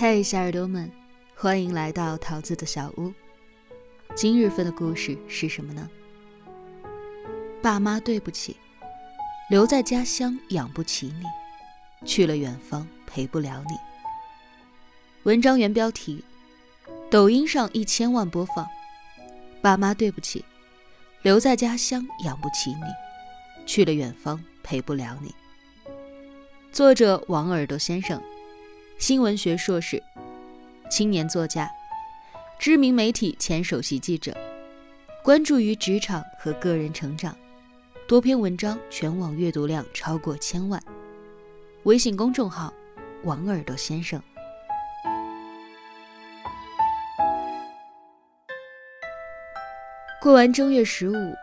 嘿，小耳朵们，欢迎来到桃子的小屋。今日份的故事是什么呢？爸妈对不起，留在家乡养不起你，去了远方陪不了你。文章原标题：抖音上一千万播放。爸妈对不起，留在家乡养不起你，去了远方陪不了你。作者王耳朵先生。新闻学硕士，青年作家，知名媒体前首席记者，关注于职场和个人成长，多篇文章全网阅读量超过千万。微信公众号“王耳朵先生”。过完正月十五，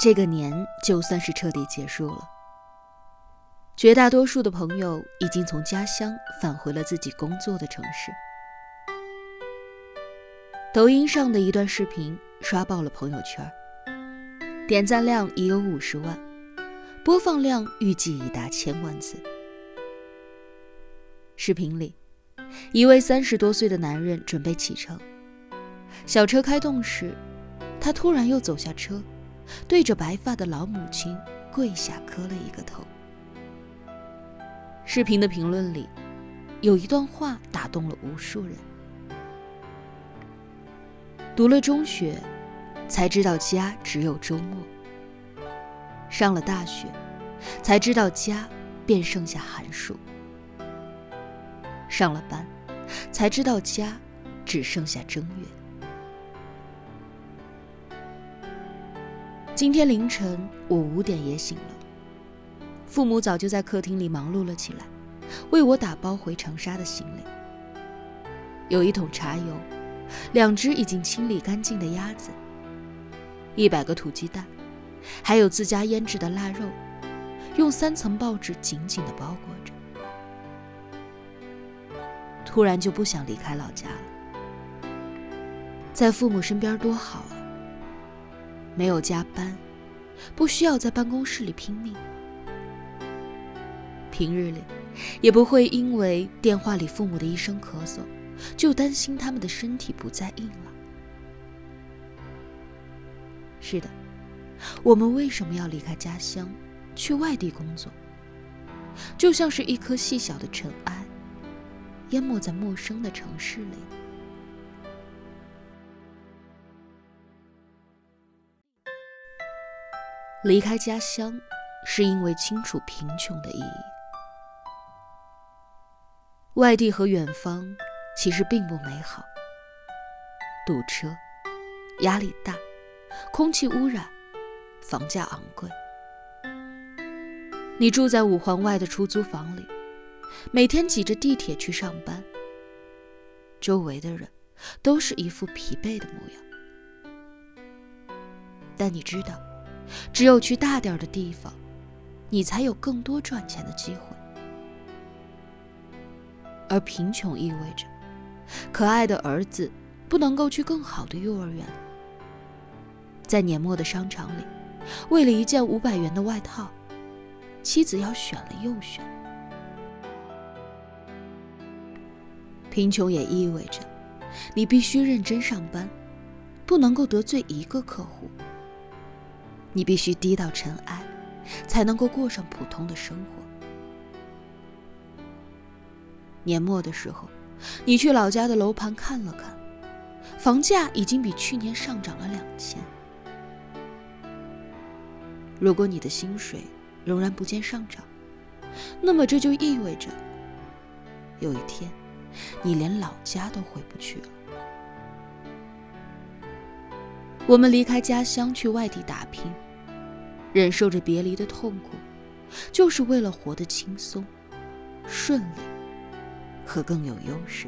这个年就算是彻底结束了。绝大多数的朋友已经从家乡返回了自己工作的城市。抖音上的一段视频刷爆了朋友圈，点赞量已有五十万，播放量预计已达千万次。视频里，一位三十多岁的男人准备启程，小车开动时，他突然又走下车，对着白发的老母亲跪下磕了一个头。视频的评论里，有一段话打动了无数人。读了中学，才知道家只有周末；上了大学，才知道家便剩下寒暑；上了班，才知道家只剩下正月。今天凌晨，我五点也醒了。父母早就在客厅里忙碌了起来，为我打包回长沙的行李。有一桶茶油，两只已经清理干净的鸭子，一百个土鸡蛋，还有自家腌制的腊肉，用三层报纸紧紧地包裹着。突然就不想离开老家了，在父母身边多好啊！没有加班，不需要在办公室里拼命。平日里，也不会因为电话里父母的一声咳嗽，就担心他们的身体不再硬朗。是的，我们为什么要离开家乡，去外地工作？就像是一颗细小的尘埃，淹没在陌生的城市里。离开家乡，是因为清楚贫穷的意义。外地和远方其实并不美好，堵车、压力大、空气污染、房价昂贵。你住在五环外的出租房里，每天挤着地铁去上班，周围的人都是一副疲惫的模样。但你知道，只有去大点的地方，你才有更多赚钱的机会。而贫穷意味着，可爱的儿子不能够去更好的幼儿园，在年末的商场里，为了一件五百元的外套，妻子要选了又选。贫穷也意味着，你必须认真上班，不能够得罪一个客户。你必须低到尘埃，才能够过上普通的生活。年末的时候，你去老家的楼盘看了看，房价已经比去年上涨了两千。如果你的薪水仍然不见上涨，那么这就意味着，有一天，你连老家都回不去了。我们离开家乡去外地打拼，忍受着别离的痛苦，就是为了活得轻松、顺利。和更有优势。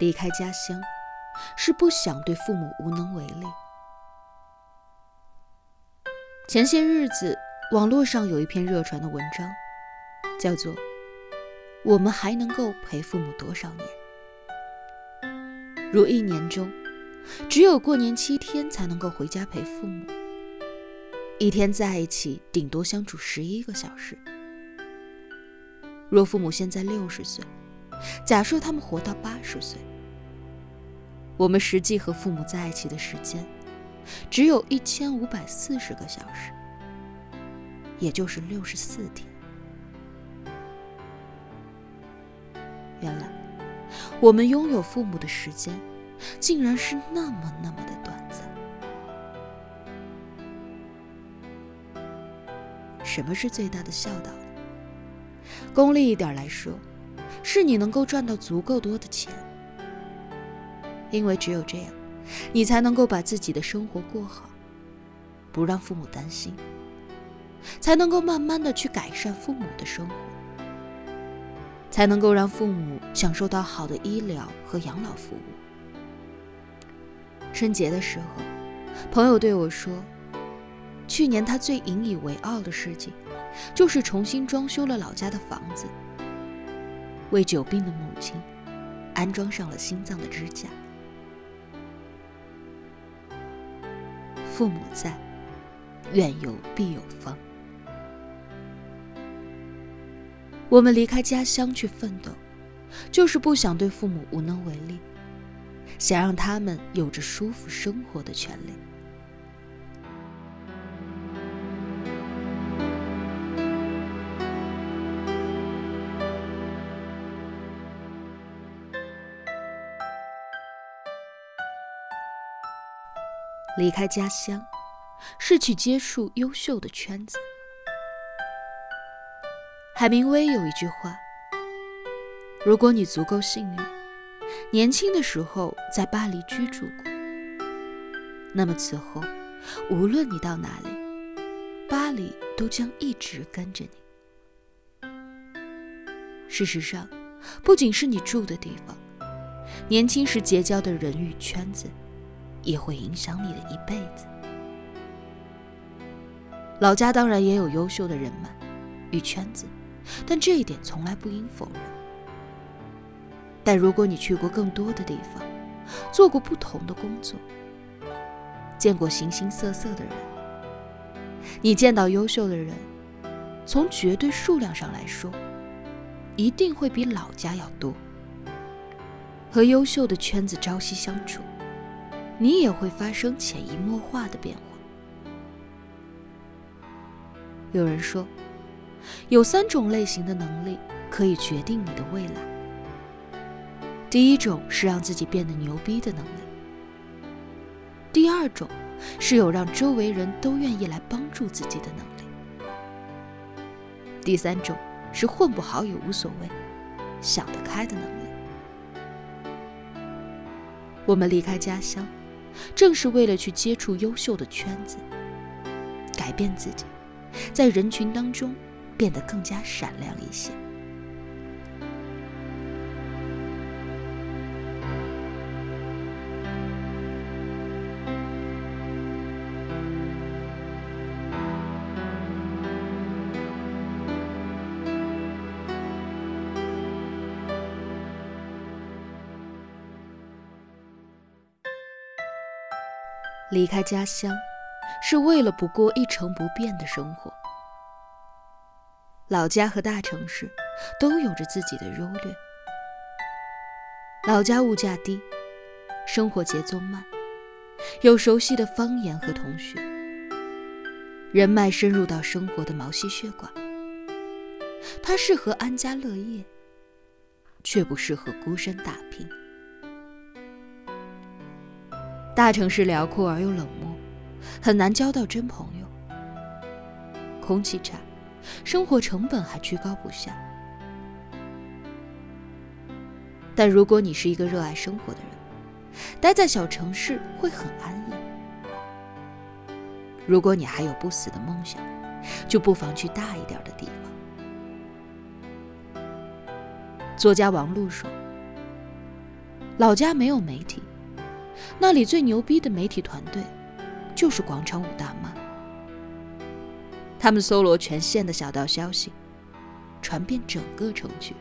离开家乡。是不想对父母无能为力。前些日子，网络上有一篇热传的文章，叫做《我们还能够陪父母多少年》。如一年中，只有过年七天才能够回家陪父母，一天在一起顶多相处十一个小时。若父母现在六十岁，假设他们活到八十岁，我们实际和父母在一起的时间，只有一千五百四十个小时，也就是六十四天。原来，我们拥有父母的时间，竟然是那么那么的短暂。什么是最大的孝道？功利一点来说，是你能够赚到足够多的钱，因为只有这样，你才能够把自己的生活过好，不让父母担心，才能够慢慢的去改善父母的生活，才能够让父母享受到好的医疗和养老服务。春节的时候，朋友对我说，去年他最引以为傲的事情。就是重新装修了老家的房子，为久病的母亲安装上了心脏的支架。父母在，远游必有方。我们离开家乡去奋斗，就是不想对父母无能为力，想让他们有着舒服生活的权利。离开家乡，是去接触优秀的圈子。海明威有一句话：“如果你足够幸运，年轻的时候在巴黎居住过，那么此后，无论你到哪里，巴黎都将一直跟着你。”事实上，不仅是你住的地方，年轻时结交的人与圈子。也会影响你的一辈子。老家当然也有优秀的人们与圈子，但这一点从来不应否认。但如果你去过更多的地方，做过不同的工作，见过形形色色的人，你见到优秀的人，从绝对数量上来说，一定会比老家要多。和优秀的圈子朝夕相处。你也会发生潜移默化的变化。有人说，有三种类型的能力可以决定你的未来。第一种是让自己变得牛逼的能力。第二种是有让周围人都愿意来帮助自己的能力。第三种是混不好也无所谓，想得开的能力。我们离开家乡。正是为了去接触优秀的圈子，改变自己，在人群当中变得更加闪亮一些。离开家乡，是为了不过一成不变的生活。老家和大城市都有着自己的优劣。老家物价低，生活节奏慢，有熟悉的方言和同学，人脉深入到生活的毛细血管。它适合安家乐业，却不适合孤身打拼。大城市辽阔而又冷漠，很难交到真朋友。空气差，生活成本还居高不下。但如果你是一个热爱生活的人，待在小城市会很安逸。如果你还有不死的梦想，就不妨去大一点的地方。作家王璐说：“老家没有媒体。”那里最牛逼的媒体团队，就是广场舞大妈。他们搜罗全县的小道消息，传遍整个城区。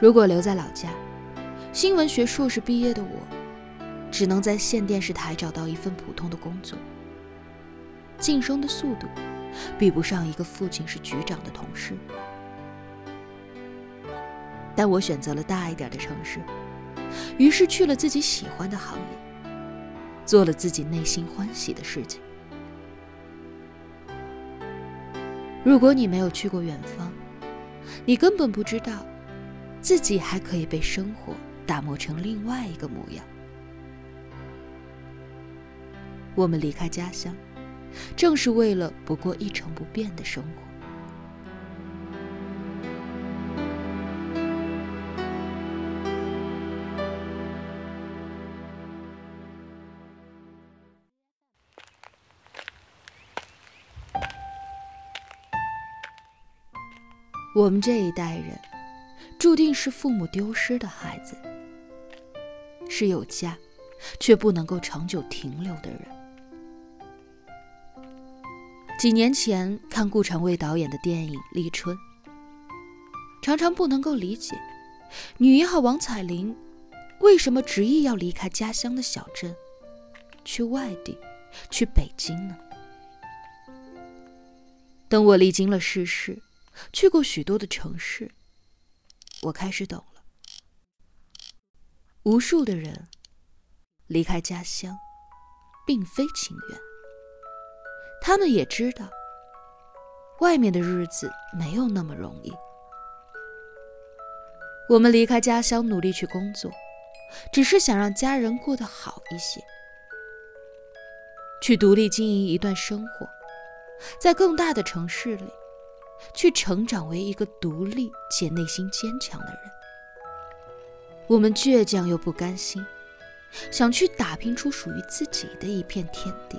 如果留在老家，新闻学硕士毕业的我，只能在县电视台找到一份普通的工作，晋升的速度比不上一个父亲是局长的同事。但我选择了大一点的城市，于是去了自己喜欢的行业，做了自己内心欢喜的事情。如果你没有去过远方，你根本不知道，自己还可以被生活打磨成另外一个模样。我们离开家乡，正是为了不过一成不变的生活。我们这一代人，注定是父母丢失的孩子，是有家，却不能够长久停留的人。几年前看顾长卫导演的电影《立春》，常常不能够理解，女一号王彩玲为什么执意要离开家乡的小镇，去外地，去北京呢？等我历经了世事。去过许多的城市，我开始懂了。无数的人离开家乡，并非情愿。他们也知道，外面的日子没有那么容易。我们离开家乡，努力去工作，只是想让家人过得好一些，去独立经营一段生活，在更大的城市里。去成长为一个独立且内心坚强的人。我们倔强又不甘心，想去打拼出属于自己的一片天地。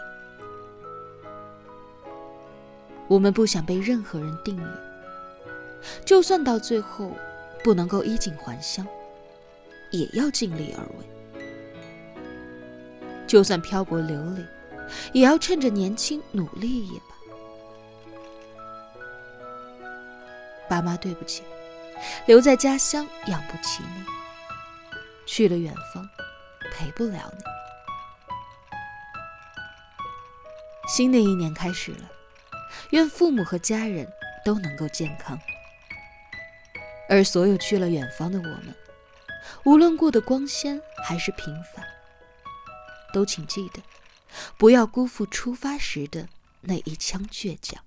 我们不想被任何人定义，就算到最后不能够衣锦还乡，也要尽力而为。就算漂泊流离，也要趁着年轻努力一把。爸妈，对不起，留在家乡养不起你，去了远方陪不了你。新的一年开始了，愿父母和家人都能够健康。而所有去了远方的我们，无论过得光鲜还是平凡，都请记得，不要辜负出发时的那一腔倔强。